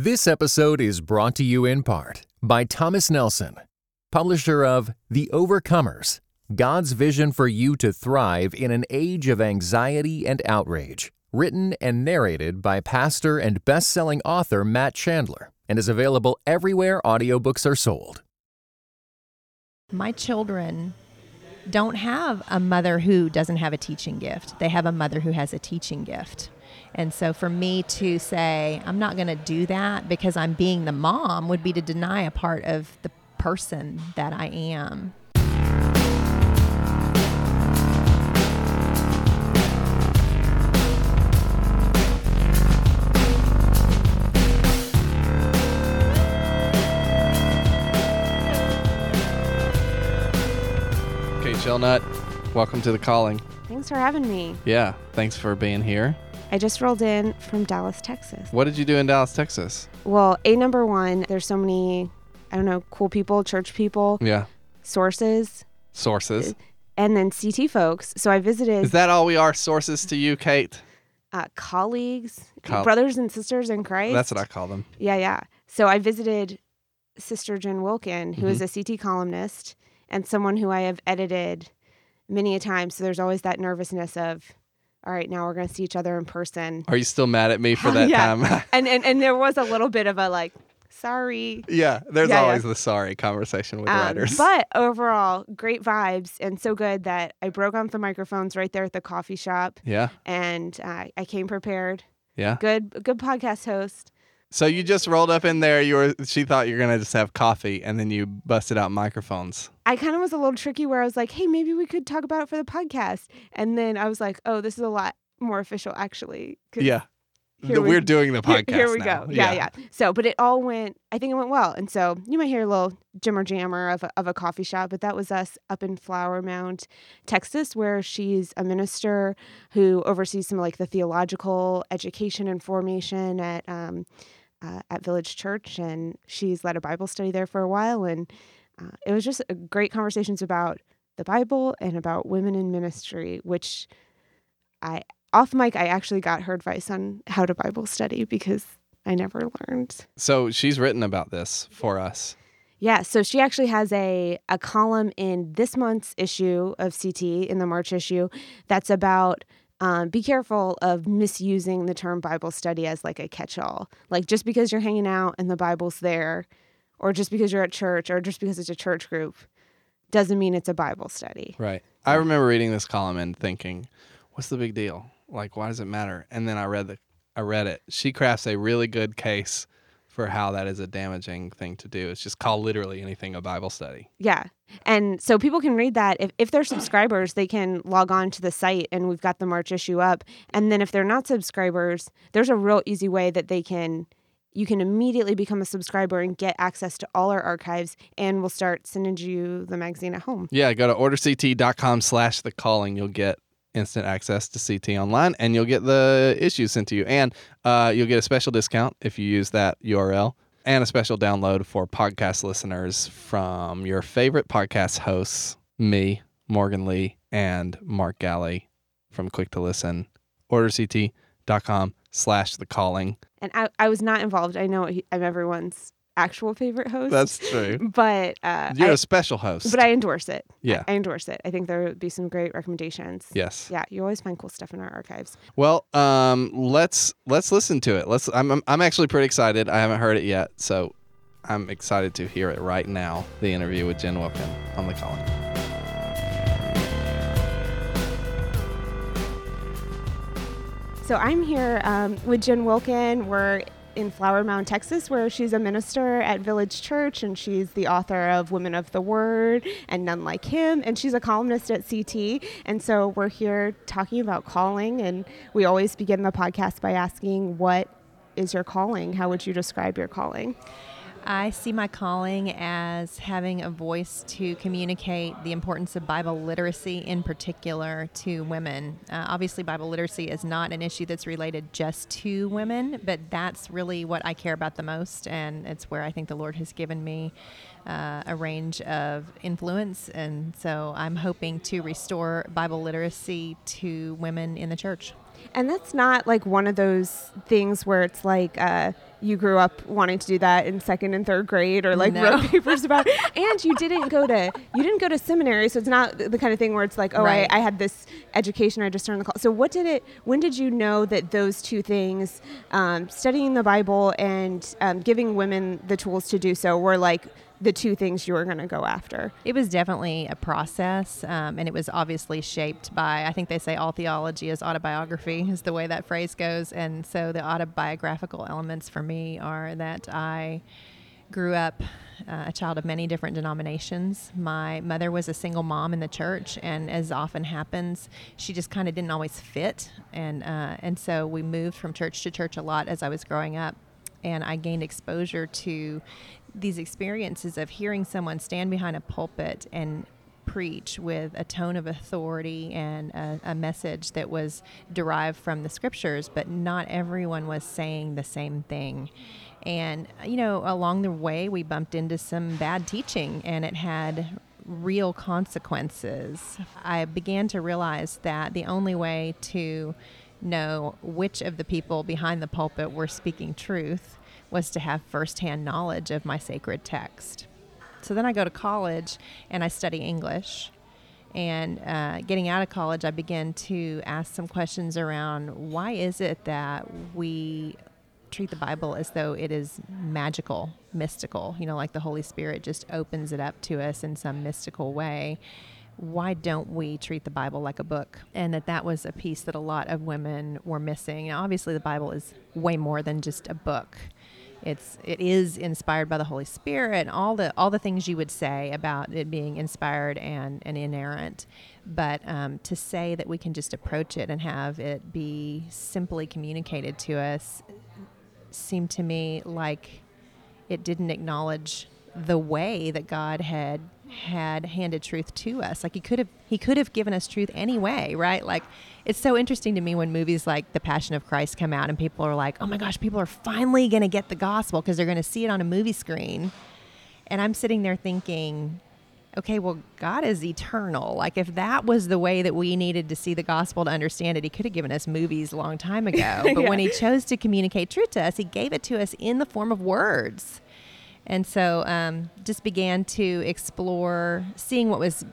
This episode is brought to you in part by Thomas Nelson, publisher of The Overcomers God's Vision for You to Thrive in an Age of Anxiety and Outrage, written and narrated by pastor and best selling author Matt Chandler, and is available everywhere audiobooks are sold. My children don't have a mother who doesn't have a teaching gift, they have a mother who has a teaching gift. And so for me to say, I'm not going to do that because I'm being the mom would be to deny a part of the person that I am. Okay, Shellnutt, welcome to the calling. Thanks for having me. Yeah, thanks for being here. I just rolled in from Dallas, Texas. What did you do in Dallas, Texas? Well, A number one, there's so many, I don't know, cool people, church people, Yeah, sources, sources. and then CT folks. So I visited Is that all we are, sources to you, Kate? uh, colleagues, Col- brothers and sisters in Christ. That's what I call them. Yeah, yeah. So I visited Sister Jen Wilkin, who is Mm-hmm. a CT columnist and someone who I have edited many a time. So there's always that nervousness of, all right, now we're going to see each other in person. Are you still mad at me for that Yeah. time? And, and and there was a little bit of a like, sorry. yeah, there's Yeah, yeah. always the sorry conversation with Um, writers. but overall, great vibes and so good that I broke off the microphones right there at the coffee shop, yeah, and uh, I came prepared. yeah. Good, good podcast host. So you just rolled up in there. You were. She thought you were gonna just have coffee, and then you busted out microphones. I kind of was a little tricky where I was like, "Hey, maybe we could talk about it for the podcast," and then I was like, "Oh, this is a lot more official, actually." Yeah, The- we- we're doing the podcast. Here, we now. go. Yeah, yeah, So, but it all went. I think it went well, and so you might hear a little jimmer jammer of a, of a coffee shop, but that was us up in Flower Mound, Texas, where she's a minister who oversees some like the theological education and formation at um, uh, at Village Church, and she's led a Bible study there for a while, and uh, it was just a great conversations about the Bible and about women in ministry, which I off mic I actually got her advice on how to Bible study because I never learned. So she's written about this for us. Yeah, so she actually has a a column in this month's issue of CT in the March issue that's about um, be careful of misusing the term Bible study as like a catch-all. Like just because you're hanging out and the Bible's there, or just because you're at church, or just because it's a church group, doesn't mean it's a Bible study. Right. I remember reading this column and thinking, "What's the big deal? Like, why does it matter?" And then I read the, I read it. She crafts a really good case for how that is a damaging thing to do. It's just call literally anything a Bible study. Yeah. And so people can read that. If, if they're subscribers, they can log on to the site and we've got the March issue up. And then if they're not subscribers, there's a real easy way that they can you can immediately become a subscriber and get access to all our archives and we'll start sending you the magazine at home. Yeah, go to orderct.com slash the calling. You'll get instant access to CT online and you'll get the issues sent to you. And uh, you'll get a special discount if you use that URL and a special download for podcast listeners from your favorite podcast hosts, me, Morgan Lee, and Mark Galli from Quick to Listen. Orderct.com slash the calling. And I, I was not involved. I know he- I'm everyone's actual favorite host. That's true. but uh, You're I- a special host. but I endorse it. Yeah. I endorse it. I think there would be some great recommendations. yes. Yeah, you always find cool stuff in our archives. Well, um, let's let's listen to it. Let's. I'm I'm- I'm actually pretty excited. I haven't heard it yet, so I'm excited to hear it right now. The interview with Jen Wilkin on the calling. So I'm here um, with Jen Wilkin. We're in Flower Mound, Texas, where she's a minister at Village Church, and she's the author of Women of the Word and None Like Him, and she's a columnist at CT. And so we're here talking about calling, and we always begin the podcast by asking, "What is your calling? How would you describe your calling?" I see my calling as having a voice to communicate the importance of Bible literacy, in particular to women. Uh, obviously, Bible literacy is not an issue that's related just to women, but that's really what I care about the most, and it's where I think the Lord has given me uh, a range of influence. And so I'm hoping to restore Bible literacy to women in the church. And that's not like one of those things where it's like, uh, you grew up wanting to do that in second and third grade or like No. wrote papers about it. and you didn't go to you didn't go to seminary so it's not the kind of thing where it's like oh Right. I, I had this education i just earned the call so what did it when did you know that those two things um, studying the bible and um, giving women the tools to do so were like the two things you were going to go after It was definitely a process, um, and it was obviously shaped by. I think they say all theology is autobiography, is the way that phrase goes. And so the autobiographical elements for me are that I grew up uh, a child of many different denominations. My mother was a single mom in the church, and as often happens, she just kind of didn't always fit. And uh, and so we moved from church to church a lot as I was growing up and I gained exposure to these experiences of hearing someone stand behind a pulpit and preach with a tone of authority and a, a message that was derived from the scriptures, but not everyone was saying the same thing. And, you know, along the way, we bumped into some bad teaching, and it had real consequences. I began to realize that the only way to know which of the people behind the pulpit were speaking truth was to have firsthand knowledge of my sacred text. So then I go to college and I study English. And uh, getting out of college, I began to ask some questions around why is it that we treat the Bible as though it is magical, mystical, you know, like the Holy Spirit just opens it up to us in some mystical way. Why don't we treat the Bible like a book? And that that was a piece that a lot of women were missing. Now, obviously, the Bible is way more than just a book. It's it is inspired by the Holy Spirit and all the all the things you would say about it being inspired and, and inerrant. But um, to say that we can just approach it and have it be simply communicated to us seemed to me like it didn't acknowledge the way that God had had handed truth to us. Like he could have he could have given us truth anyway, right? Like it's so interesting to me when movies like The Passion of Christ come out and people are like, "Oh my gosh, people are finally going to get the gospel because they're going to see it on a movie screen." And I'm sitting there thinking, okay, well, God is eternal. Like, if that was the way that we needed to see the gospel to understand it, He could have given us movies a long time ago. But when He chose to communicate truth to us, He gave it to us in the form of words. And so, um, just began to explore seeing what was,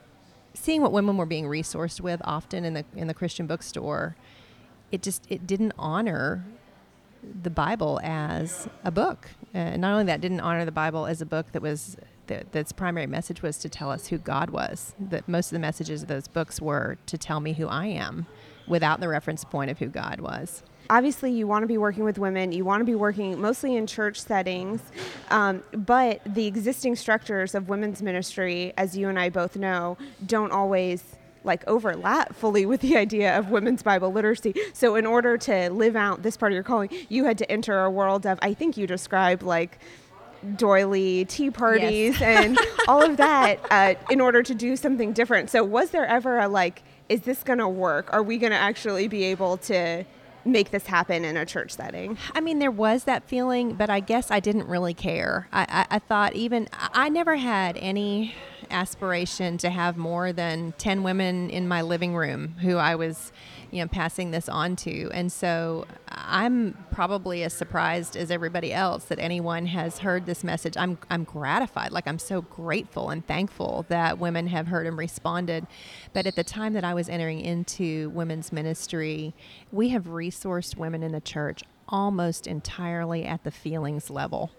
seeing what women were being resourced with often in the in the Christian bookstore. It just it didn't honor the Bible as a book. Uh, not only that, didn't honor the Bible as a book that was that that's primary message was to tell us who God was. That most of the messages of those books were to tell me who I am, without the reference point of who God was. Obviously you want to be working with women you want to be working mostly in church settings um, but the existing structures of women's ministry as you and i both know don't always like overlap fully with the idea of women's bible literacy. So in order to live out this part of your calling you had to enter a world of i think you described like doily tea parties and all of that uh, in order to do something different. So was there ever a like is this going to work? Are we going to actually be able to make this happen in a church setting. I mean, there was that feeling, but I guess I didn't really care. I, I, I thought even I never had any aspiration to have more than 10 women in my living room who I was, you know, passing this on to. And so I'm probably as surprised as everybody else that anyone has heard this message. I'm, I'm gratified. Like, I'm so grateful and thankful that women have heard and responded. But at the time that I was entering into women's ministry, we have resourced women in the church almost entirely at the feelings level.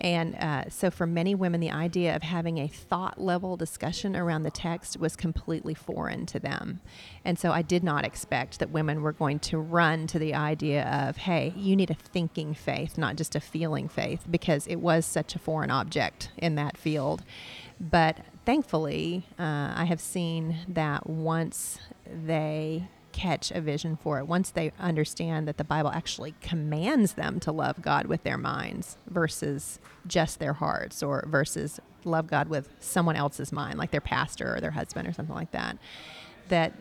And uh, so, for many women, the idea of having a thought level discussion around the text was completely foreign to them. And so, I did not expect that women were going to run to the idea of, hey, you need a thinking faith, not just a feeling faith, because it was such a foreign object in that field. But thankfully, uh, I have seen that once they catch a vision for it once they understand that the Bible actually commands them to love God with their minds versus just their hearts or versus love God with someone else's mind, like their pastor or their husband or something like that. That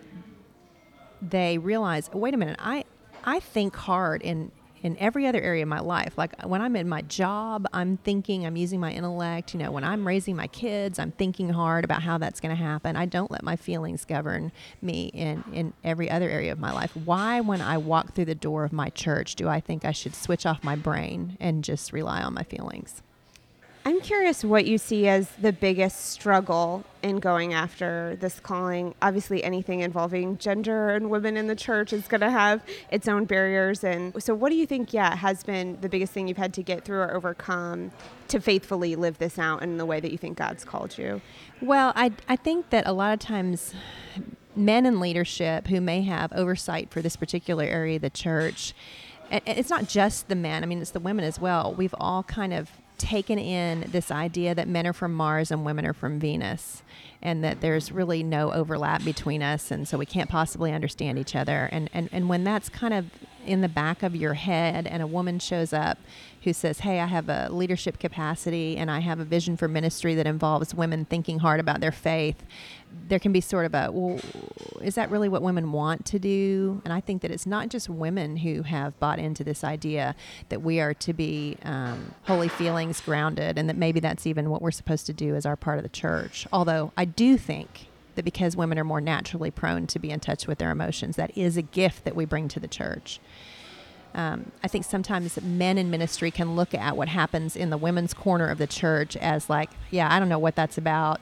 they realize, wait a minute, I I think hard in in every other area of my life. Like when I'm in my job, I'm thinking, I'm using my intellect. You know, when I'm raising my kids, I'm thinking hard about how that's going to happen. I don't let my feelings govern me in, in every other area of my life. Why, when I walk through the door of my church, do I think I should switch off my brain and just rely on my feelings? I'm curious what you see as the biggest struggle in going after this calling. Obviously, anything involving gender and women in the church is going to have its own barriers. And so, what do you think, yeah, has been the biggest thing you've had to get through or overcome to faithfully live this out in the way that you think God's called you? Well, I, I think that a lot of times men in leadership who may have oversight for this particular area of the church, and it's not just the men, I mean, it's the women as well. We've all kind of taken in this idea that men are from Mars and women are from Venus, and that there's really no overlap between us, and so we can't possibly understand each other. And and, and when that's kind of in the back of your head, and a woman shows up who says, Hey, I have a leadership capacity and I have a vision for ministry that involves women thinking hard about their faith, there can be sort of a, well, is that really what women want to do? And I think that it's not just women who have bought into this idea that we are to be um, wholly feelings grounded and that maybe that's even what we're supposed to do as our part of the church. Although I do think that because women are more naturally prone to be in touch with their emotions, that is a gift that we bring to the church. Um, I think sometimes men in ministry can look at what happens in the women's corner of the church as like, yeah, I don't know what that's about.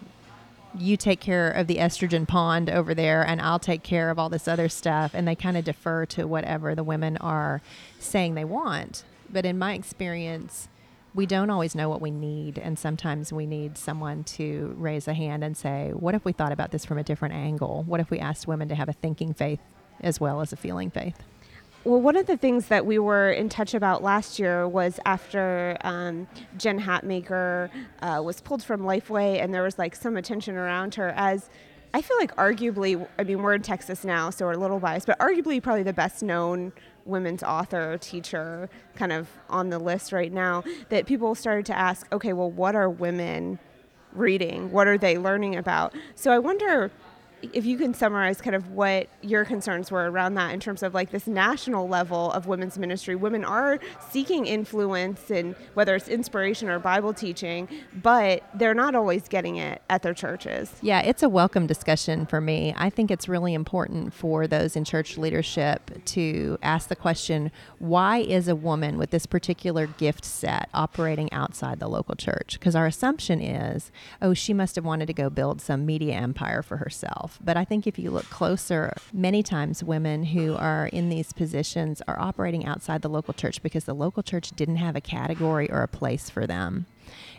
You take care of the estrogen pond over there, and I'll take care of all this other stuff. And they kind of defer to whatever the women are saying they want. But in my experience, we don't always know what we need. And sometimes we need someone to raise a hand and say, What if we thought about this from a different angle? What if we asked women to have a thinking faith as well as a feeling faith? Well, one of the things that we were in touch about last year was after um, Jen Hatmaker uh, was pulled from Lifeway, and there was like some attention around her as I feel like arguably, I mean, we're in Texas now, so we're a little biased, but arguably probably the best known women's author, teacher, kind of on the list right now. That people started to ask, okay, well, what are women reading? What are they learning about? So I wonder if you can summarize kind of what your concerns were around that in terms of like this national level of women's ministry women are seeking influence and whether it's inspiration or bible teaching but they're not always getting it at their churches. Yeah it's a welcome discussion for me. I think it's really important for those in church leadership to ask the question why is a woman with this particular gift set operating outside the local church? Because our assumption is oh she must have wanted to go build some media empire for herself yourself. But I think if you look closer, many times women who are in these positions are operating outside the local church because the local church didn't have a category or a place for them.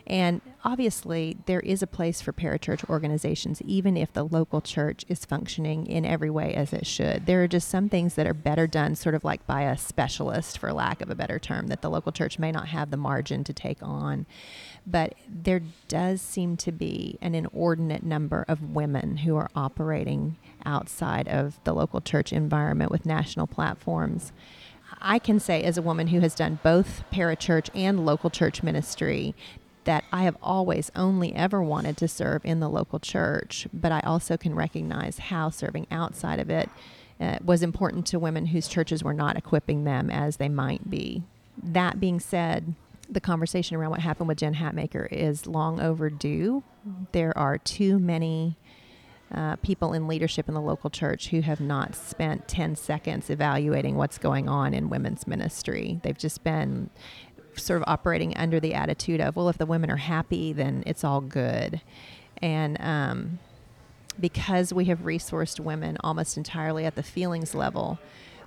And obviously, there is a place for parachurch organizations, even if the local church is functioning in every way as it should. There are just some things that are better done, sort of like by a specialist, for lack of a better term, that the local church may not have the margin to take on. But there does seem to be an inordinate number of women who are operating outside of the local church environment with national platforms. I can say, as a woman who has done both parachurch and local church ministry, that I have always only ever wanted to serve in the local church, but I also can recognize how serving outside of it uh, was important to women whose churches were not equipping them as they might be. That being said, the conversation around what happened with Jen Hatmaker is long overdue. There are too many uh, people in leadership in the local church who have not spent 10 seconds evaluating what's going on in women's ministry. They've just been sort of operating under the attitude of, well, if the women are happy, then it's all good. And um, because we have resourced women almost entirely at the feelings level,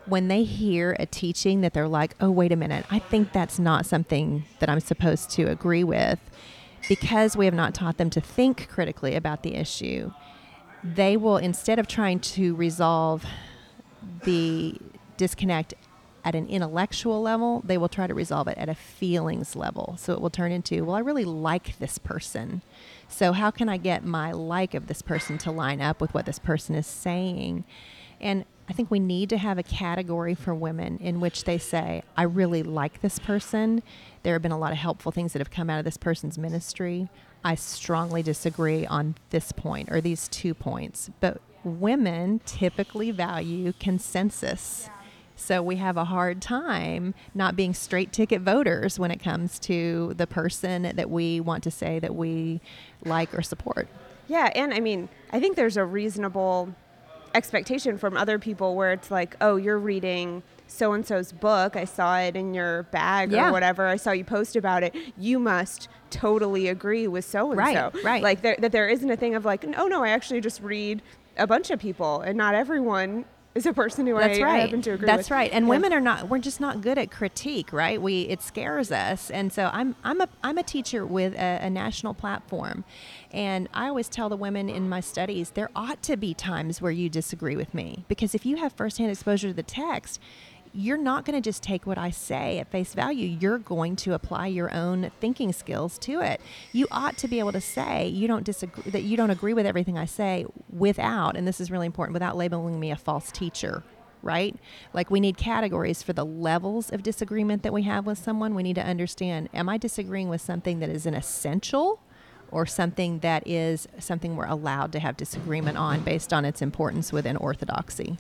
when they hear a teaching that they're like, oh, wait a minute, I think that's not something that I'm supposed to agree with, because we have not taught them to think critically about the issue, they will, instead of trying to resolve the disconnect at an intellectual level, they will try to resolve it at a feelings level. So it will turn into, well, I really like this person. So how can I get my like of this person to line up with what this person is saying? And I think we need to have a category for women in which they say, I really like this person. There have been a lot of helpful things that have come out of this person's ministry. I strongly disagree on this point or these two points. But women typically value consensus So we have a hard time not being straight ticket voters when it comes to the person that we want to say that we like or support. Yeah, and I mean, I think there's a reasonable expectation from other people where it's like, oh, you're reading so and so's book. I saw it in your bag Yeah. or whatever. I saw you post about it. You must totally agree with so and so. Right, right. Like there, that there isn't a thing of like, oh no, I actually just read a bunch of people, and not everyone is a person who That's I, I right. happen to agree That's with. right. And Yeah. women are not. We're just not good at critique, right? We it scares us. And so I'm I'm a I'm a teacher with a, a national platform, and I always tell the women in my studies there ought to be times where you disagree with me because if you have firsthand exposure to the text. You're not going to just take what I say at face value. You're going to apply your own thinking skills to it. You ought to be able to say you don't disagree that you don't agree with everything I say without, and this is really important, without labeling me a false teacher right? Like we need categories for the levels of disagreement that we have with someone. We need to understand am I disagreeing with something that is an essential or something that is something we're allowed to have disagreement on based on its importance within orthodoxy?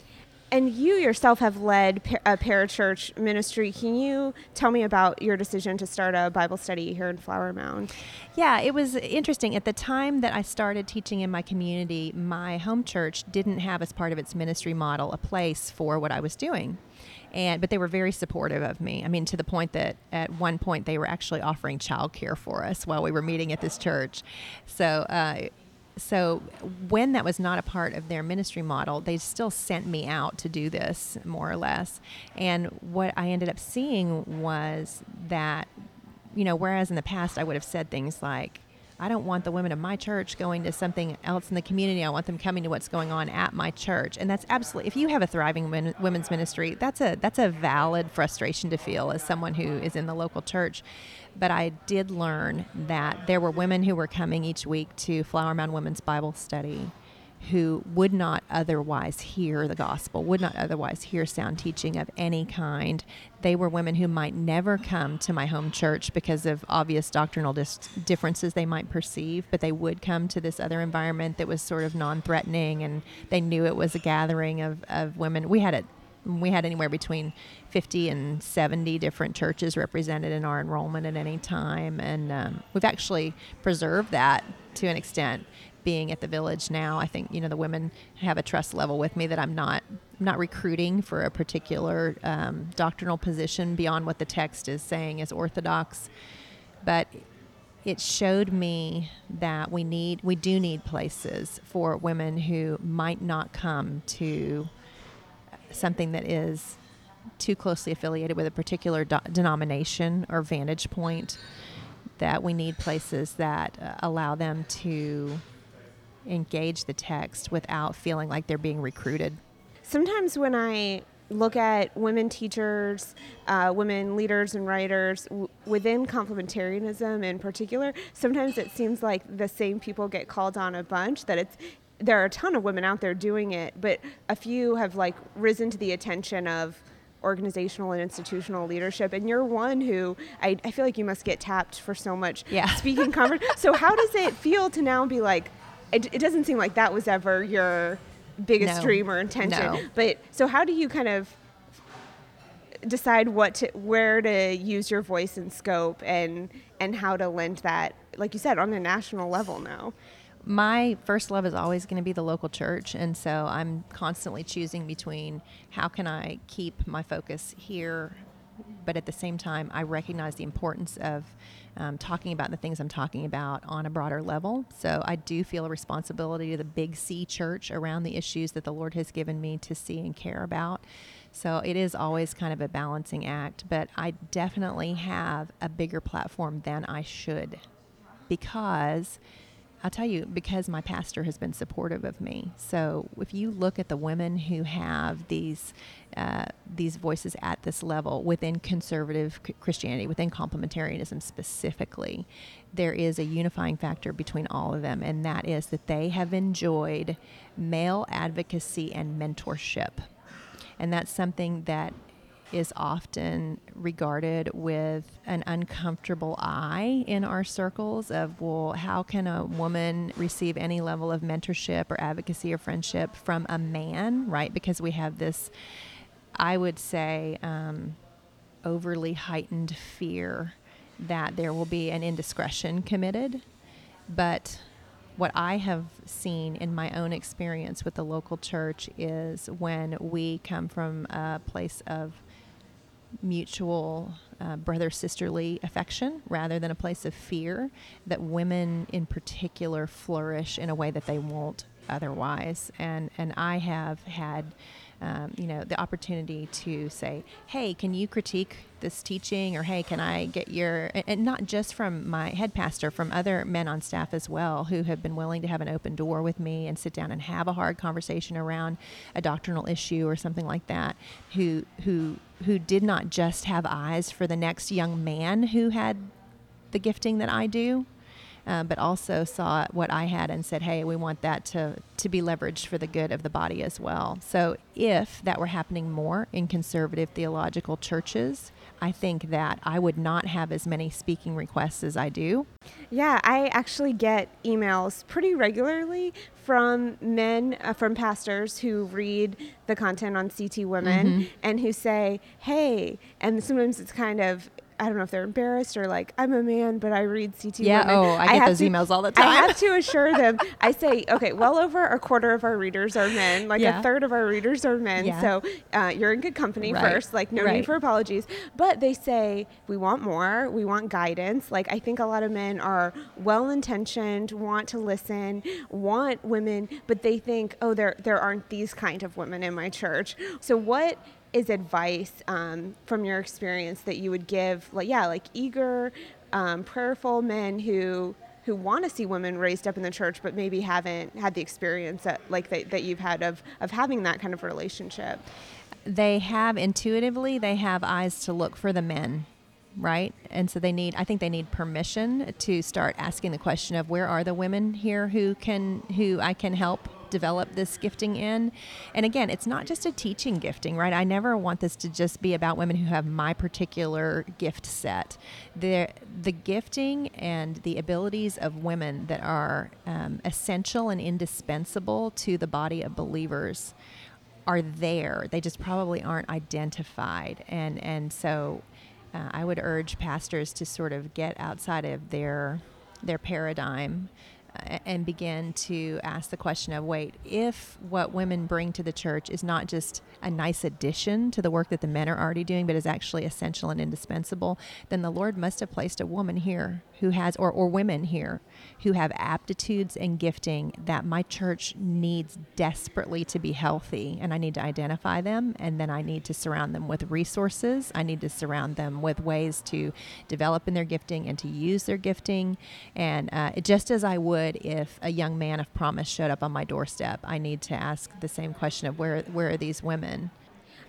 And you yourself have led a parachurch ministry. Can you tell me about your decision to start a Bible study here in Flower Mound? Yeah, it was interesting. At the time that I started teaching in my community, my home church didn't have as part of its ministry model a place for what I was doing. And but they were very supportive of me. I mean, to the point that at one point they were actually offering childcare for us while we were meeting at this church. So uh, so when that was not a part of their ministry model, they still sent me out to do this more or less. And what I ended up seeing was that, you know, whereas in the past I would have said things like, I don't want the women of my church going to something else in the community. I want them coming to what's going on at my church. And that's absolutely if you have a thriving men, women's ministry, that's a that's a valid frustration to feel as someone who is in the local church. But I did learn that there were women who were coming each week to Flower Mound Women's Bible Study who would not otherwise hear the gospel, would not otherwise hear sound teaching of any kind. They were women who might never come to my home church because of obvious doctrinal dis- differences they might perceive, but they would come to this other environment that was sort of non threatening and they knew it was a gathering of, of women. We had it. We had anywhere between 50 and 70 different churches represented in our enrollment at any time. And um, we've actually preserved that to an extent being at the village now, I think you know the women have a trust level with me that I'm not not recruiting for a particular um, doctrinal position beyond what the text is saying is orthodox, but it showed me that we need we do need places for women who might not come to something that is too closely affiliated with a particular do- denomination or vantage point that we need places that uh, allow them to engage the text without feeling like they're being recruited. Sometimes when I look at women teachers, uh, women leaders and writers w- within complementarianism in particular, sometimes it seems like the same people get called on a bunch. That it's there are a ton of women out there doing it, but a few have like risen to the attention of organizational and institutional leadership and you're one who I, I feel like you must get tapped for so much Yeah. speaking conference so how does it feel to now be like it, it doesn't seem like that was ever your biggest No. dream or intention No. but so how do you kind of decide what to where to use your voice and scope and and how to lend that like you said on a national level now my first love is always going to be the local church and so i'm constantly choosing between how can i keep my focus here but at the same time i recognize the importance of um, talking about the things i'm talking about on a broader level. So i do feel a responsibility to the big c church around the issues that the lord has given me to see and care about. So it is always kind of a balancing act but i definitely have a bigger platform than i should because I'll tell you, because my pastor has been supportive of me. So if you look at the women who have these uh, these voices at this level within conservative Christianity, within complementarianism specifically, there is a unifying factor between all of them, and that is that they have enjoyed male advocacy and mentorship. And that's something that is often regarded with an uncomfortable eye in our circles of well how can a woman receive any level of mentorship or advocacy or friendship from a man right because we have this I would say, um, overly heightened fear that there will be an indiscretion committed. But what I have seen in my own experience with the local church is when we come from a place of mutual uh, brother sisterly affection rather than a place of fear, that women in particular flourish in a way that they won't otherwise. And, and I have had um, you know, the opportunity to say, hey, can you critique this teaching? Or hey, can I get your, and, not just from my head pastor, from other men on staff as well who have been willing to have an open door with me and sit down and have a hard conversation around a doctrinal issue or something like that, who, who, who did not just have eyes for the next young man who had the gifting that I do, uh, but also saw what I had and said, hey, we want that to, to be leveraged for the good of the body as well. So if that were happening more in conservative theological churches, I think that I would not have as many speaking requests as I do. Yeah, I actually get emails pretty regularly from men, uh, from pastors who read the content on CT Women mm-hmm. and who say, hey, and sometimes it's kind of I don't know if they're embarrassed or like I'm a man, but I read CT. Yeah. Women. Oh, I get I those to, emails all the time. I have to assure them. I say, okay, well over a quarter of our readers are men. Like yeah. a third of our readers are men. Yeah. So uh, you're in good company right. first. Like no right. need for apologies. But they say we want more. We want guidance. Like I think a lot of men are well intentioned, want to listen, want women, but they think, oh, there there aren't these kind of women in my church. So what is advice um, from your experience that you would give like yeah like eager um, prayerful men who who want to see women raised up in the church but maybe haven't had the experience that like that, that you've had of of having that kind of relationship? They have intuitively they have eyes to look for the men right? And so they need i think they need permission to start asking the question of where are the women here who can who i can help develop this gifting in. And again, it's not just a teaching gifting, right? I never want this to just be about women who have my particular gift set. The, the gifting and the abilities of women that are um, essential and indispensable to the body of believers are there. They just probably aren't identified. And, and so uh, I would urge pastors to sort of get outside of their their paradigm and begin to ask the question of wait, if what women bring to the church is not just a nice addition to the work that the men are already doing, but is actually essential and indispensable, then the Lord must have placed a woman here who has, or, or women here who have aptitudes and gifting that my church needs desperately to be healthy. And I need to identify them, and then I need to surround them with resources. I need to surround them with ways to develop in their gifting and to use their gifting. And uh, just as I would would if a young man of promise showed up on my doorstep. I need to ask the same question of where where are these women?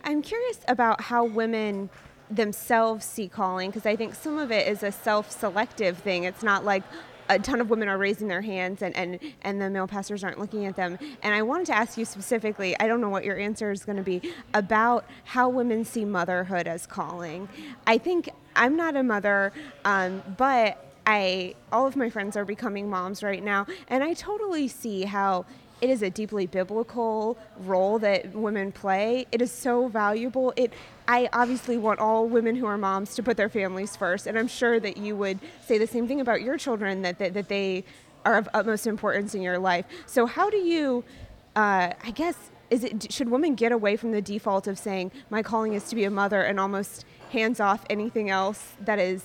I'm curious about how women themselves see calling because I think some of it is a self-selective thing. It's not like a ton of women are raising their hands and, and, and the male pastors aren't looking at them. And I wanted to ask you specifically, I don't know what your answer is going to be, about how women see motherhood as calling. I think I'm not a mother, um, but I all of my friends are becoming moms right now, and I totally see how it is a deeply biblical role that women play. It is so valuable. It I obviously want all women who are moms to put their families first, and I'm sure that you would say the same thing about your children that that, that they are of utmost importance in your life. So how do you uh, I guess is it should women get away from the default of saying my calling is to be a mother and almost hands off anything else that is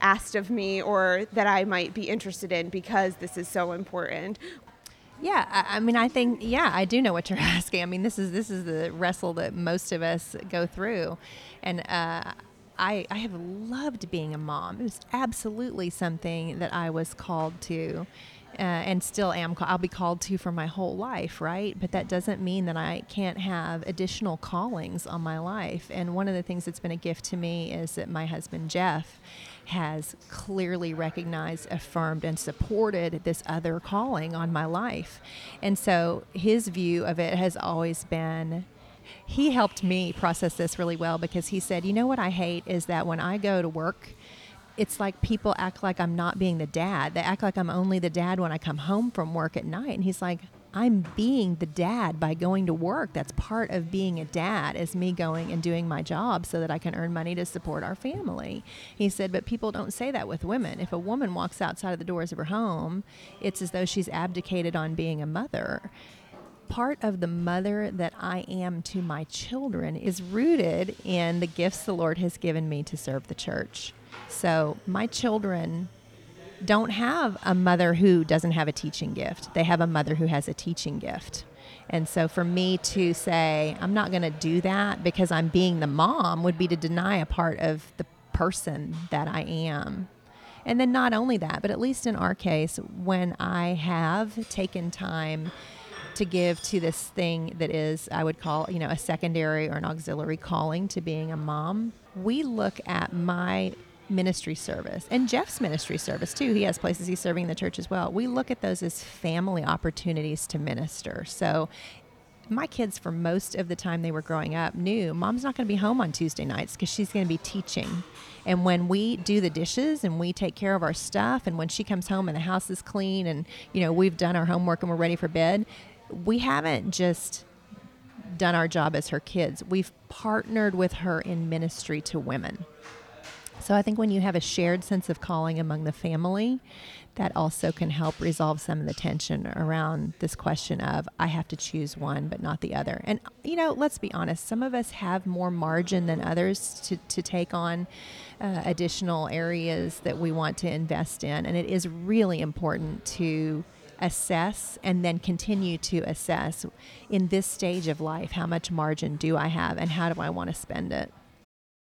asked of me or that I might be interested in because this is so important. Yeah, I, mean, I think yeah, I do know what you're asking. I mean, this is this is the wrestle that most of us go through, and uh, I I have loved being a mom. It was absolutely something that I was called to. Uh, and still am. I'll be called to for my whole life, right? But that doesn't mean that I can't have additional callings on my life. And one of the things that's been a gift to me is that my husband Jeff has clearly recognized, affirmed, and supported this other calling on my life. And so his view of it has always been he helped me process this really well because he said, You know what I hate is that when I go to work, it's like people act like I'm not being the dad. They act like I'm only the dad when I come home from work at night. And he's like, I'm being the dad by going to work. That's part of being a dad is me going and doing my job so that I can earn money to support our family. He said, but people don't say that with women. If a woman walks outside of the doors of her home, it's as though she's abdicated on being a mother part of the mother that I am to my children is rooted in the gifts the Lord has given me to serve the church. So my children don't have a mother who doesn't have a teaching gift. They have a mother who has a teaching gift. And so for me to say, I'm not going to do that because I'm being the mom would be to deny a part of the person that I am. And then not only that, but at least in our case, when I have taken time to give to this thing that is, I would call, you know, a secondary or an auxiliary calling to being a mom, we look at my ministry service and Jeff's ministry service too. He has places he's serving the church as well. We look at those as family opportunities to minister. So my kids for most of the time they were growing up knew mom's not going to be home on Tuesday nights because she's going to be teaching. And when we do the dishes and we take care of our stuff and when she comes home and the house is clean and you know we've done our homework and we're ready for bed, we haven't just done our job as her kids. We've partnered with her in ministry to women. So I think when you have a shared sense of calling among the family, that also can help resolve some of the tension around this question of I have to choose one but not the other. And you know, let's be honest, some of us have more margin than others to, to take on uh, additional areas that we want to invest in. And it is really important to assess and then continue to assess in this stage of life how much margin do I have and how do I want to spend it.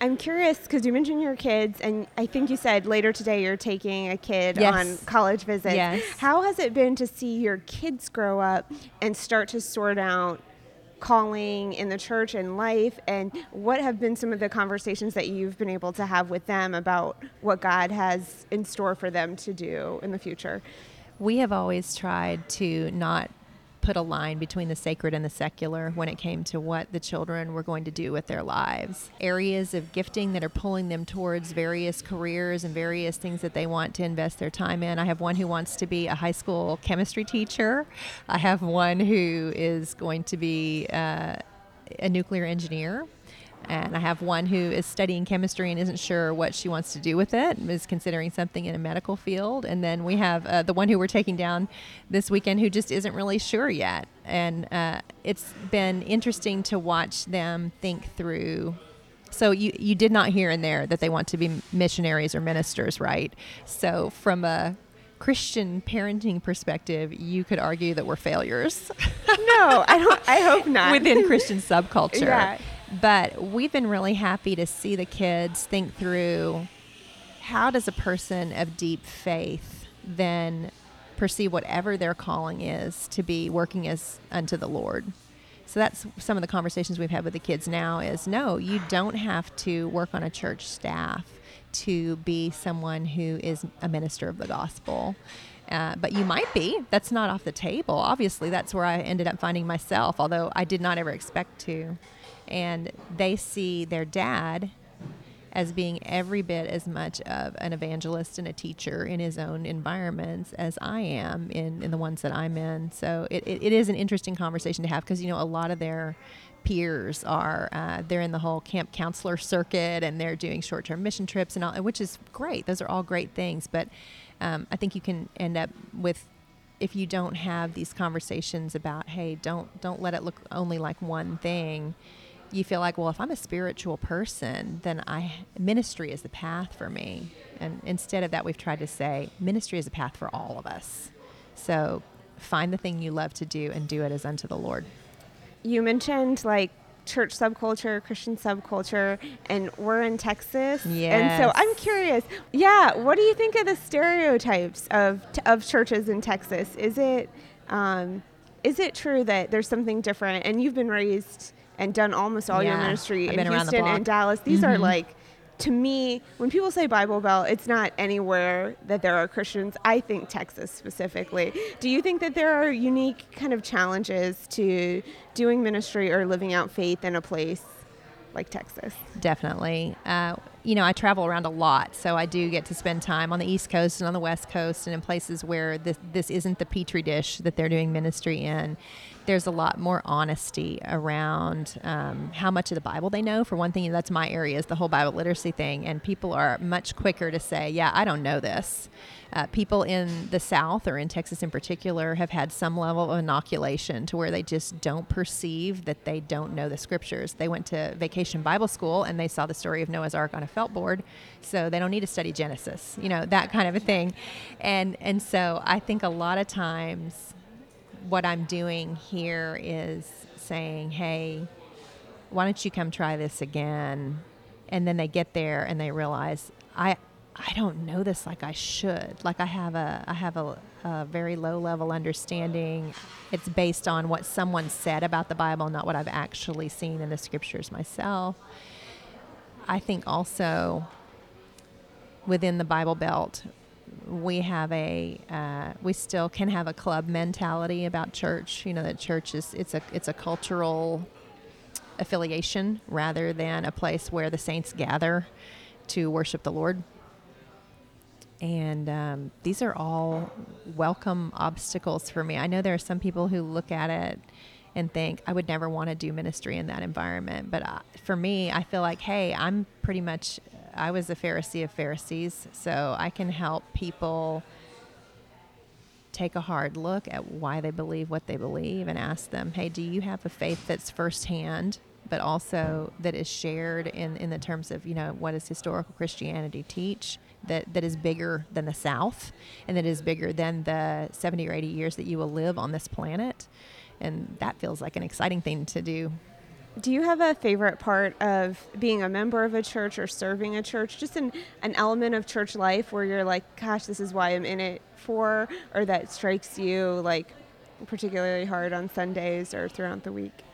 I'm curious because you mentioned your kids, and I think you said later today you're taking a kid Yes. on college visits. Yes. How has it been to see your kids grow up and start to sort out calling in the church and life? And what have been some of the conversations that you've been able to have with them about what God has in store for them to do in the future? We have always tried to not put a line between the sacred and the secular when it came to what the children were going to do with their lives. Areas of gifting that are pulling them towards various careers and various things that they want to invest their time in. I have one who wants to be a high school chemistry teacher. I have one who is going to be uh, a nuclear engineer. And I have one who is studying chemistry and isn't sure what she wants to do with it, is considering something in a medical field. And then we have uh, the one who we're taking down this weekend who just isn't really sure yet. And uh, it's been interesting to watch them think through. So you, you did not hear in there that they want to be missionaries or ministers, right? So from a Christian parenting perspective, you could argue that we're failures. No, I don't. I hope not. within Christian subculture. Yeah. But we've been really happy to see the kids think through how does a person of deep faith then perceive whatever their calling is to be working as unto the Lord. So that's some of the conversations we've had with the kids now is no, you don't have to work on a church staff to be someone who is a minister of the gospel. Uh, but you might be. That's not off the table. Obviously, that's where I ended up finding myself, although I did not ever expect to. And they see their dad as being every bit as much of an evangelist and a teacher in his own environments as I am in, in the ones that I'm in. So it, it, it is an interesting conversation to have because, you know, a lot of their peers are uh, they're in the whole camp counselor circuit and they're doing short-term mission trips and all which is great those are all great things but um, i think you can end up with if you don't have these conversations about hey don't don't let it look only like one thing you feel like well if i'm a spiritual person then i ministry is the path for me and instead of that we've tried to say ministry is a path for all of us so find the thing you love to do and do it as unto the lord you mentioned like church subculture, Christian subculture, and we're in Texas. And so I'm curious, yeah, what do you think of the stereotypes of of churches in Texas? Is it um, is it true that there's something different? And you've been raised and done almost all your ministry I've in Houston and Dallas. These are Mhm. like, to me, when people say Bible Belt, it's not anywhere that there are Christians. I think Texas specifically. Do you think that there are unique kind of challenges to doing ministry or living out faith in a place like Texas? Definitely. Uh, you know, I travel around a lot, so I do get to spend time on the East Coast and on the West Coast and in places where this, this isn't the petri dish that they're doing ministry in. There's a lot more honesty around um, how much of the Bible they know. For one thing, that's my area is the whole Bible literacy thing, and people are much quicker to say, "Yeah, I don't know this." Uh, people in the South or in Texas in particular have had some level of inoculation to where they just don't perceive that they don't know the scriptures. They went to vacation Bible school and they saw the story of Noah's Ark on a felt board, so they don't need to study Genesis, you know, that kind of a thing. And and so I think a lot of times what I'm doing here is saying, "Hey, why don't you come try this again?" And then they get there and they realize, I I don't know this like I should. Like I have a I have a, a very low level understanding. It's based on what someone said about the Bible, not what I've actually seen in the scriptures myself. I think also within the Bible Belt, we have a uh, we still can have a club mentality about church. You know that church is it's a it's a cultural affiliation rather than a place where the saints gather to worship the Lord. And um, these are all welcome obstacles for me. I know there are some people who look at it and think, I would never want to do ministry in that environment. But uh, for me, I feel like, hey, I'm pretty much, I was a Pharisee of Pharisees, so I can help people take a hard look at why they believe what they believe and ask them, hey, do you have a faith that's firsthand, but also that is shared in, in the terms of, you know, what does historical Christianity teach? That, that is bigger than the South and that is bigger than the 70 or 80 years that you will live on this planet. And that feels like an exciting thing to do. Do you have a favorite part of being a member of a church or serving a church? Just an, an element of church life where you're like, gosh, this is why I'm in it for, or that strikes you like particularly hard on Sundays or throughout the week?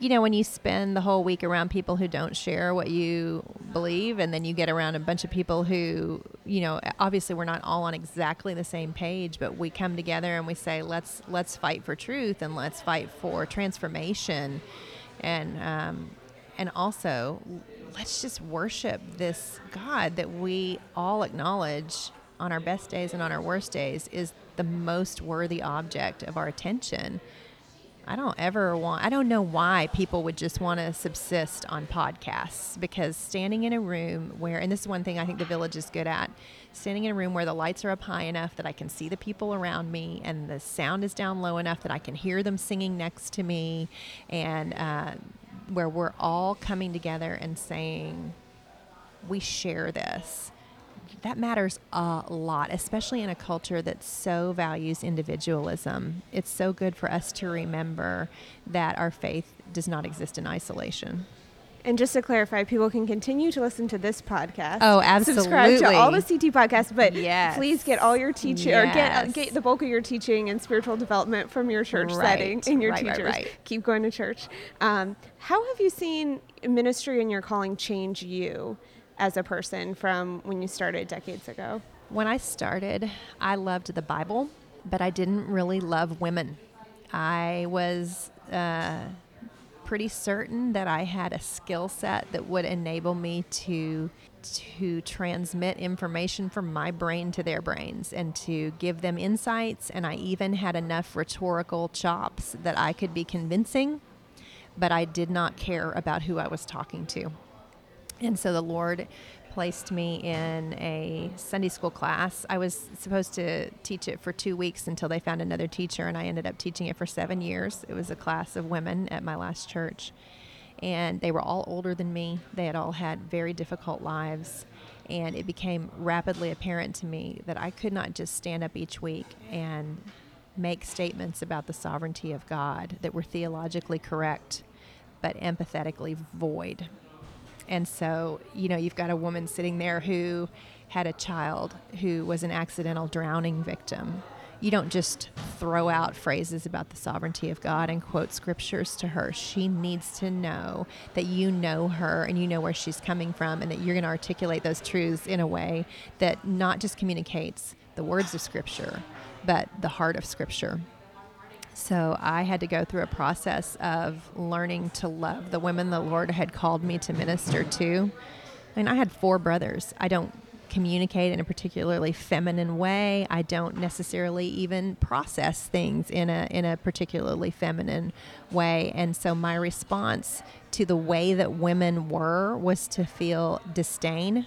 you know, when you spend the whole week around people who don't share what you believe, and then you get around a bunch of people who, you know, obviously we're not all on exactly the same page, but we come together and we say, let's let's fight for truth and let's fight for transformation, and um, and also let's just worship this God that we all acknowledge on our best days and on our worst days is the most worthy object of our attention. I don't ever want, I don't know why people would just want to subsist on podcasts because standing in a room where, and this is one thing I think the village is good at, standing in a room where the lights are up high enough that I can see the people around me and the sound is down low enough that I can hear them singing next to me and uh, where we're all coming together and saying, we share this that matters a lot, especially in a culture that so values individualism. It's so good for us to remember that our faith does not exist in isolation. And just to clarify, people can continue to listen to this podcast. Oh, absolutely. Subscribe to all the. CT podcasts, but Yes. please get all your teaching or get uh, get the bulk of your teaching and spiritual development from your church Right. setting and your right, teachers. right. Keep going to church. Um, how have you seen ministry and your calling change you as a person from when you started decades ago? When I started, I loved the Bible, but I didn't really love women. I was uh, pretty certain that I had a skill set that would enable me to to transmit information from my brain to their brains and to give them insights and I even had enough rhetorical chops that I could be convincing but I did not care about who I was talking to. And so the Lord placed me in a Sunday school class. I was supposed to teach it for two weeks until they found another teacher, and I ended up teaching it for seven years. It was a class of women at my last church. And they were all older than me, they had all had very difficult lives. And it became rapidly apparent to me that I could not just stand up each week and make statements about the sovereignty of God that were theologically correct, but empathetically void. And so, you know, you've got a woman sitting there who had a child who was an accidental drowning victim. you don't just throw out phrases about the sovereignty of God and quote scriptures to her. She needs to know that you know her and you know where she's coming from and that you're going to articulate those truths in a way that not just communicates the words of scripture, but the heart of scripture. So I had to go through a process of learning to love the women the Lord had called me to minister to. I mean, I had four brothers. I don't communicate in a particularly feminine way. I don't necessarily even process things in a in a particularly feminine way. And so my response to the way that women were was to feel disdain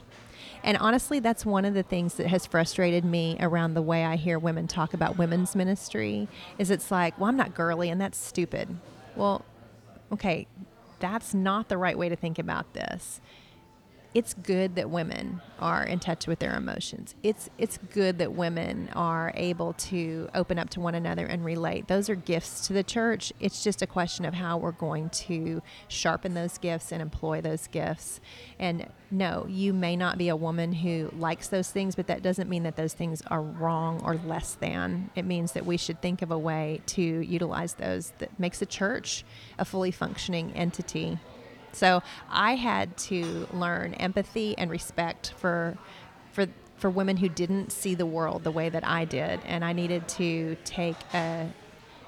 and honestly, that's one of the things that has frustrated me around the way I hear women talk about women's ministry is it's like, well, I'm not girly and that's stupid. Well, okay, that's not the right way to think about this it's good that women are in touch with their emotions. It's it's good that women are able to open up to one another and relate. Those are gifts to the church. It's just a question of how we're going to sharpen those gifts and employ those gifts. And no, you may not be a woman who likes those things, but that doesn't mean that those things are wrong or less than. It means that we should think of a way to utilize those that makes the church a fully functioning entity so I had to learn empathy and respect for for for women who didn't see the world the way that I did, and I needed to take a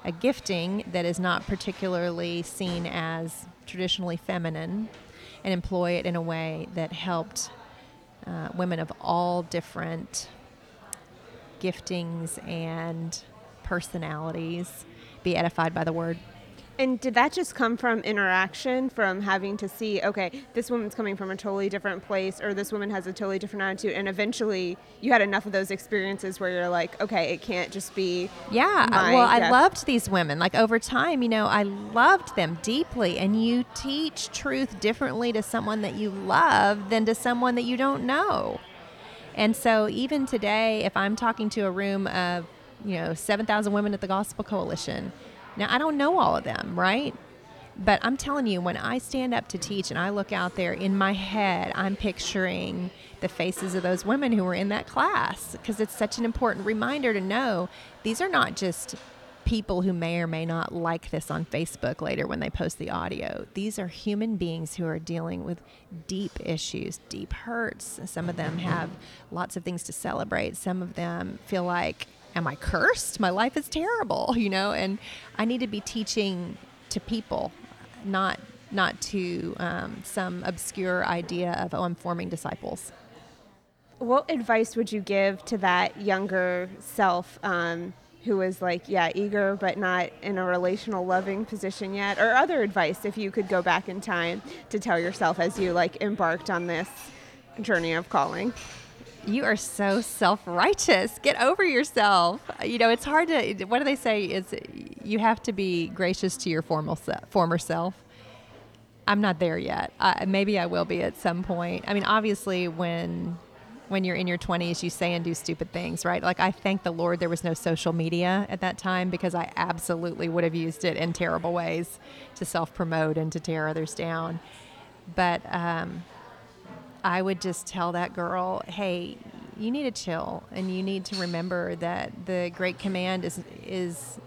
a gifting that is not particularly seen as traditionally feminine and employ it in a way that helped uh, women of all different giftings and personalities be edified by the word. And did that just come from interaction, from having to see, okay, this woman's coming from a totally different place, or this woman has a totally different attitude, and eventually you had enough of those experiences where you're like, okay, it can't just be. Yeah. Uh, my, well, I loved these women. Like over time, you know, I loved them deeply, and you teach truth differently to someone that you love than to someone that you don't know. And so even today, if I'm talking to a room of, you know, 7,000 women at the Gospel Coalition, now, I don't know all of them, right? But I'm telling you, when I stand up to teach and I look out there in my head, I'm picturing the faces of those women who were in that class because it's such an important reminder to know these are not just people who may or may not like this on Facebook later when they post the audio. These are human beings who are dealing with deep issues, deep hurts. Some of them have lots of things to celebrate. Some of them feel like am I cursed? My life is terrible, you know, and I need to be teaching to people, not not to um, some obscure idea of oh, I'm forming disciples. What advice would you give to that younger self um, who was like, yeah, eager but not in a relational, loving position yet, or other advice if you could go back in time to tell yourself as you like embarked on this journey of calling? You are so self-righteous. Get over yourself. You know it's hard to what do they say? Is you have to be gracious to your formal se- former self. I'm not there yet. Maybe i will be at some point. I mean obviously when when you're in your 20s you say and do stupid things right? Like i thank the lord there was no social media at that time because i absolutely would have used it in terrible ways to self-promote and to tear others down. But um, I would just tell that girl, hey, you need to chill and you need to remember that the great command is is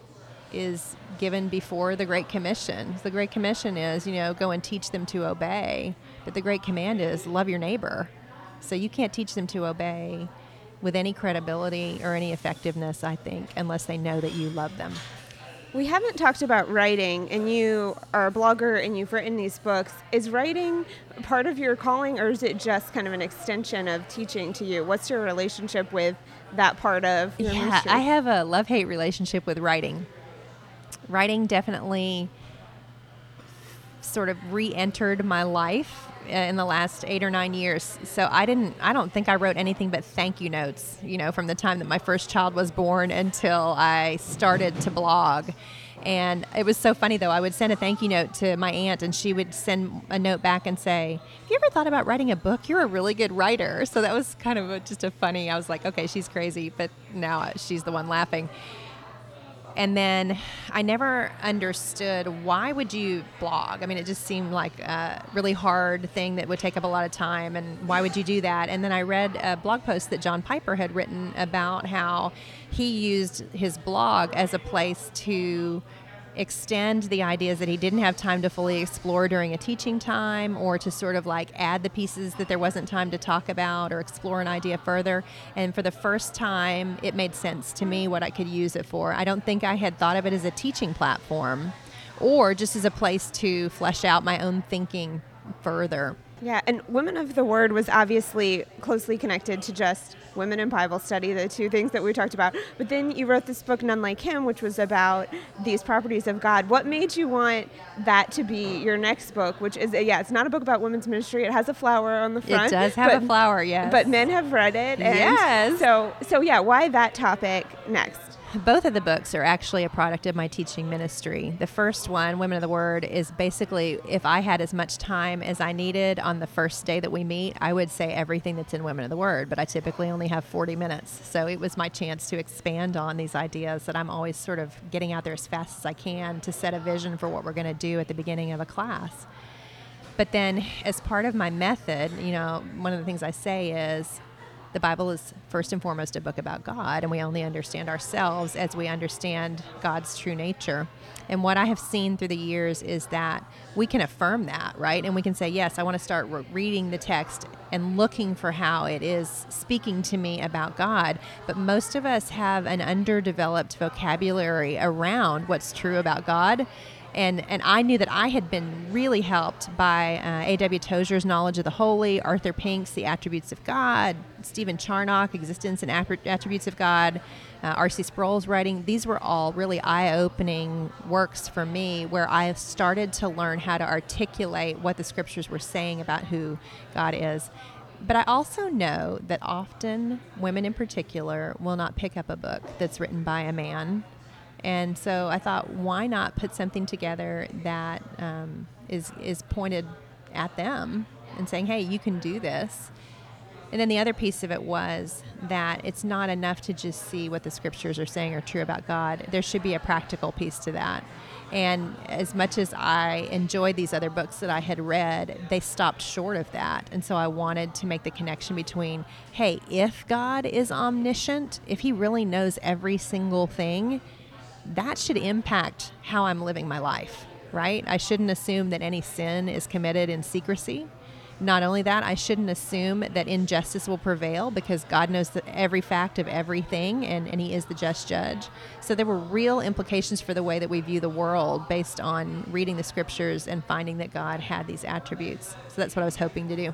is given before the great commission. The great commission is, you know, go and teach them to obey, but the great command is love your neighbor. So you can't teach them to obey with any credibility or any effectiveness, I think, unless they know that you love them. We haven't talked about writing, and you are a blogger and you've written these books. Is writing part of your calling, or is it just kind of an extension of teaching to you? What's your relationship with that part of your yeah, ministry? I have a love hate relationship with writing. Writing definitely sort of re entered my life Uh, in the last eight or nine years. So I didn't, I don't think I wrote anything but thank you notes, you know, from the time that my first child was born until I started to blog. And it was so funny though. I would send a thank you note to my aunt, and she would send a note back and say, "Have you ever thought about writing a book? You're a really good writer." So that was kind of a, just a funny. I was like, "Okay, she's crazy," but now she's the one laughing. And then I never understood why would you blog? I mean, it just seemed like a really hard thing that would take up a lot of time, and why would you do that? And then I read a blog post that John Piper had written about how he used his blog as a place to extend the ideas that he didn't have time to fully explore during a teaching time or to sort of like add the pieces that there wasn't time to talk about or explore an idea further. And for the first time, it made sense to me what I could use it for. I don't think I had thought of it as a teaching platform or just as a place to flesh out my own thinking further. Yeah, and Women of the Word was obviously closely connected to just women in Bible study, the two things that we talked about. But then you wrote this book, None Like Him, which was about these properties of God. What made you want that to be your next book, which is, yeah, it's not a book about women's ministry. It has a flower on the front. It does have but, a flower, yes. But men have read it. And yes. So, so, yeah, why that topic next? Both of the books are actually a product of my teaching ministry. The first one, Women of the Word, is basically if I had as much time as I needed on the first day that we meet, I would say everything that's in Women of the Word, but I typically only have 40 minutes. So it was my chance to expand on these ideas that I'm always sort of getting out there as fast as I can to set a vision for what we're going to do at the beginning of a class. But then, as part of my method, you know, one of the things I say is the Bible is first and foremost a book about God, and we only understand ourselves as we understand God's true nature. And what I have seen through the years is that we can affirm that, right? And we can say, yes, I want to start re- reading the text and looking for how it is speaking to me about God. But most of us have an underdeveloped vocabulary around what's true about God and and I knew that I had been really helped by uh, A.W. Tozer's knowledge of the holy, Arthur Pink's The Attributes of God, Stephen Charnock, Existence and Attributes of God, uh, R.C. Sproul's writing. These were all really eye-opening works for me, where I started to learn how to articulate what the scriptures were saying about who God is. But I also know that often women in particular will not pick up a book that's written by a man and so I thought, why not put something together that um, is is pointed at them and saying, hey, you can do this. And then the other piece of it was that it's not enough to just see what the scriptures are saying are true about God. There should be a practical piece to that. And as much as I enjoyed these other books that I had read, they stopped short of that. And so I wanted to make the connection between hey, if God is omniscient, if He really knows every single thing, that should impact how I'm living my life, right? I shouldn't assume that any sin is committed in secrecy. Not only that, I shouldn't assume that injustice will prevail because God knows every fact of everything and, and He is the just judge. So there were real implications for the way that we view the world based on reading the scriptures and finding that God had these attributes. So that's what I was hoping to do.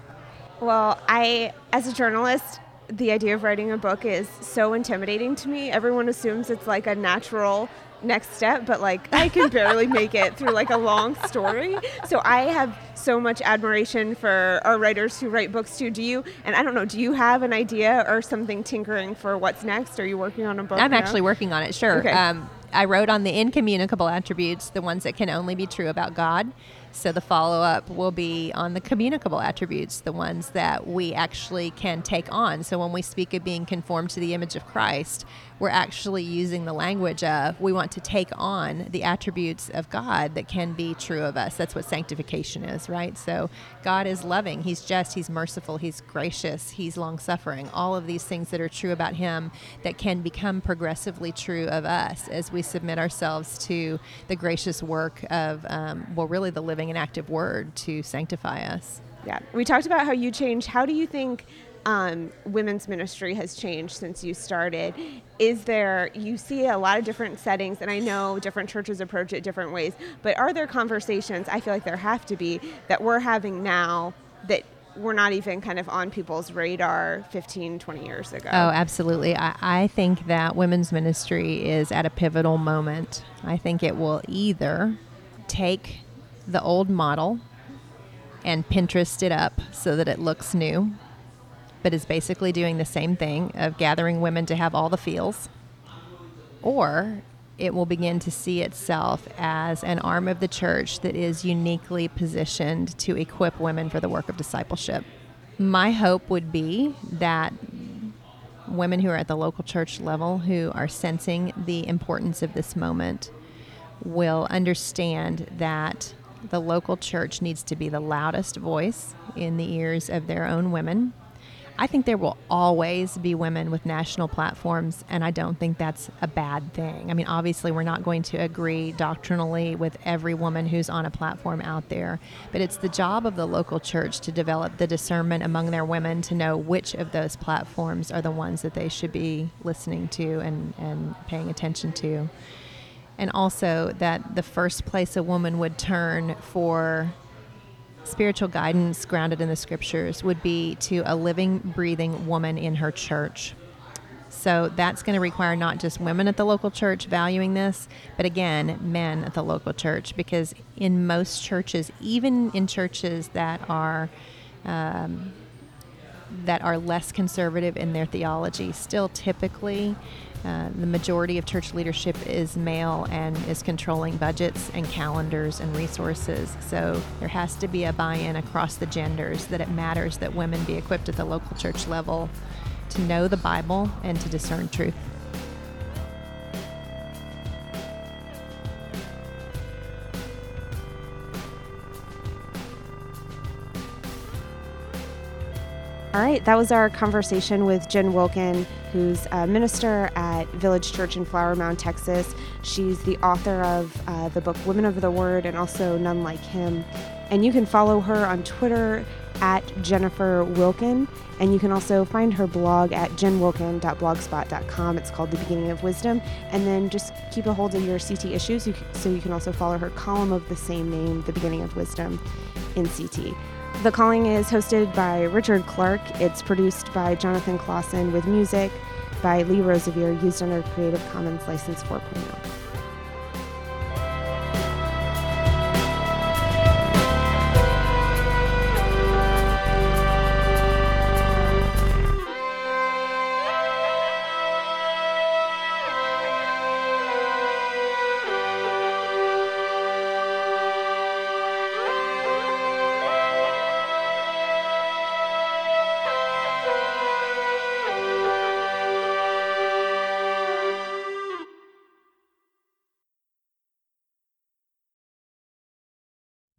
Well, I, as a journalist, the idea of writing a book is so intimidating to me. Everyone assumes it's like a natural next step, but like I can barely make it through like a long story. So I have so much admiration for our writers who write books too. Do you? And I don't know. Do you have an idea or something tinkering for what's next? Are you working on a book? I'm now? actually working on it. Sure. Okay. Um, I wrote on the incommunicable attributes, the ones that can only be true about God. So the follow up will be on the communicable attributes, the ones that we actually can take on. So when we speak of being conformed to the image of Christ, we're actually using the language of we want to take on the attributes of God that can be true of us. That's what sanctification is, right? So God is loving, He's just, He's merciful, He's gracious, He's long suffering. All of these things that are true about Him that can become progressively true of us as we submit ourselves to the gracious work of, um, well, really the living and active Word to sanctify us. Yeah. We talked about how you changed. How do you think um, women's ministry has changed since you started. Is there, you see a lot of different settings, and I know different churches approach it different ways, but are there conversations, I feel like there have to be, that we're having now that were not even kind of on people's radar 15, 20 years ago? Oh, absolutely. I, I think that women's ministry is at a pivotal moment. I think it will either take the old model and Pinterest it up so that it looks new but is basically doing the same thing of gathering women to have all the feels, or it will begin to see itself as an arm of the church that is uniquely positioned to equip women for the work of discipleship. My hope would be that women who are at the local church level who are sensing the importance of this moment will understand that the local church needs to be the loudest voice in the ears of their own women I think there will always be women with national platforms, and I don't think that's a bad thing. I mean, obviously, we're not going to agree doctrinally with every woman who's on a platform out there, but it's the job of the local church to develop the discernment among their women to know which of those platforms are the ones that they should be listening to and, and paying attention to. And also, that the first place a woman would turn for spiritual guidance grounded in the scriptures would be to a living, breathing woman in her church. So that's going to require not just women at the local church valuing this, but again, men at the local church. Because in most churches, even in churches that are um, that are less conservative in their theology, still typically uh, the majority of church leadership is male and is controlling budgets and calendars and resources. So there has to be a buy in across the genders that it matters that women be equipped at the local church level to know the Bible and to discern truth. All right, that was our conversation with Jen Wilkin, who's a minister at Village Church in Flower Mound, Texas. She's the author of uh, the book Women of the Word and also None Like Him. And you can follow her on Twitter at Jennifer Wilkin. And you can also find her blog at jenwilkin.blogspot.com. It's called The Beginning of Wisdom. And then just keep a hold of your CT issues so you can also follow her column of the same name, The Beginning of Wisdom, in CT. The Calling is hosted by Richard Clark. It's produced by Jonathan Clausen with music by Lee Rosevere, used under Creative Commons License 4.0.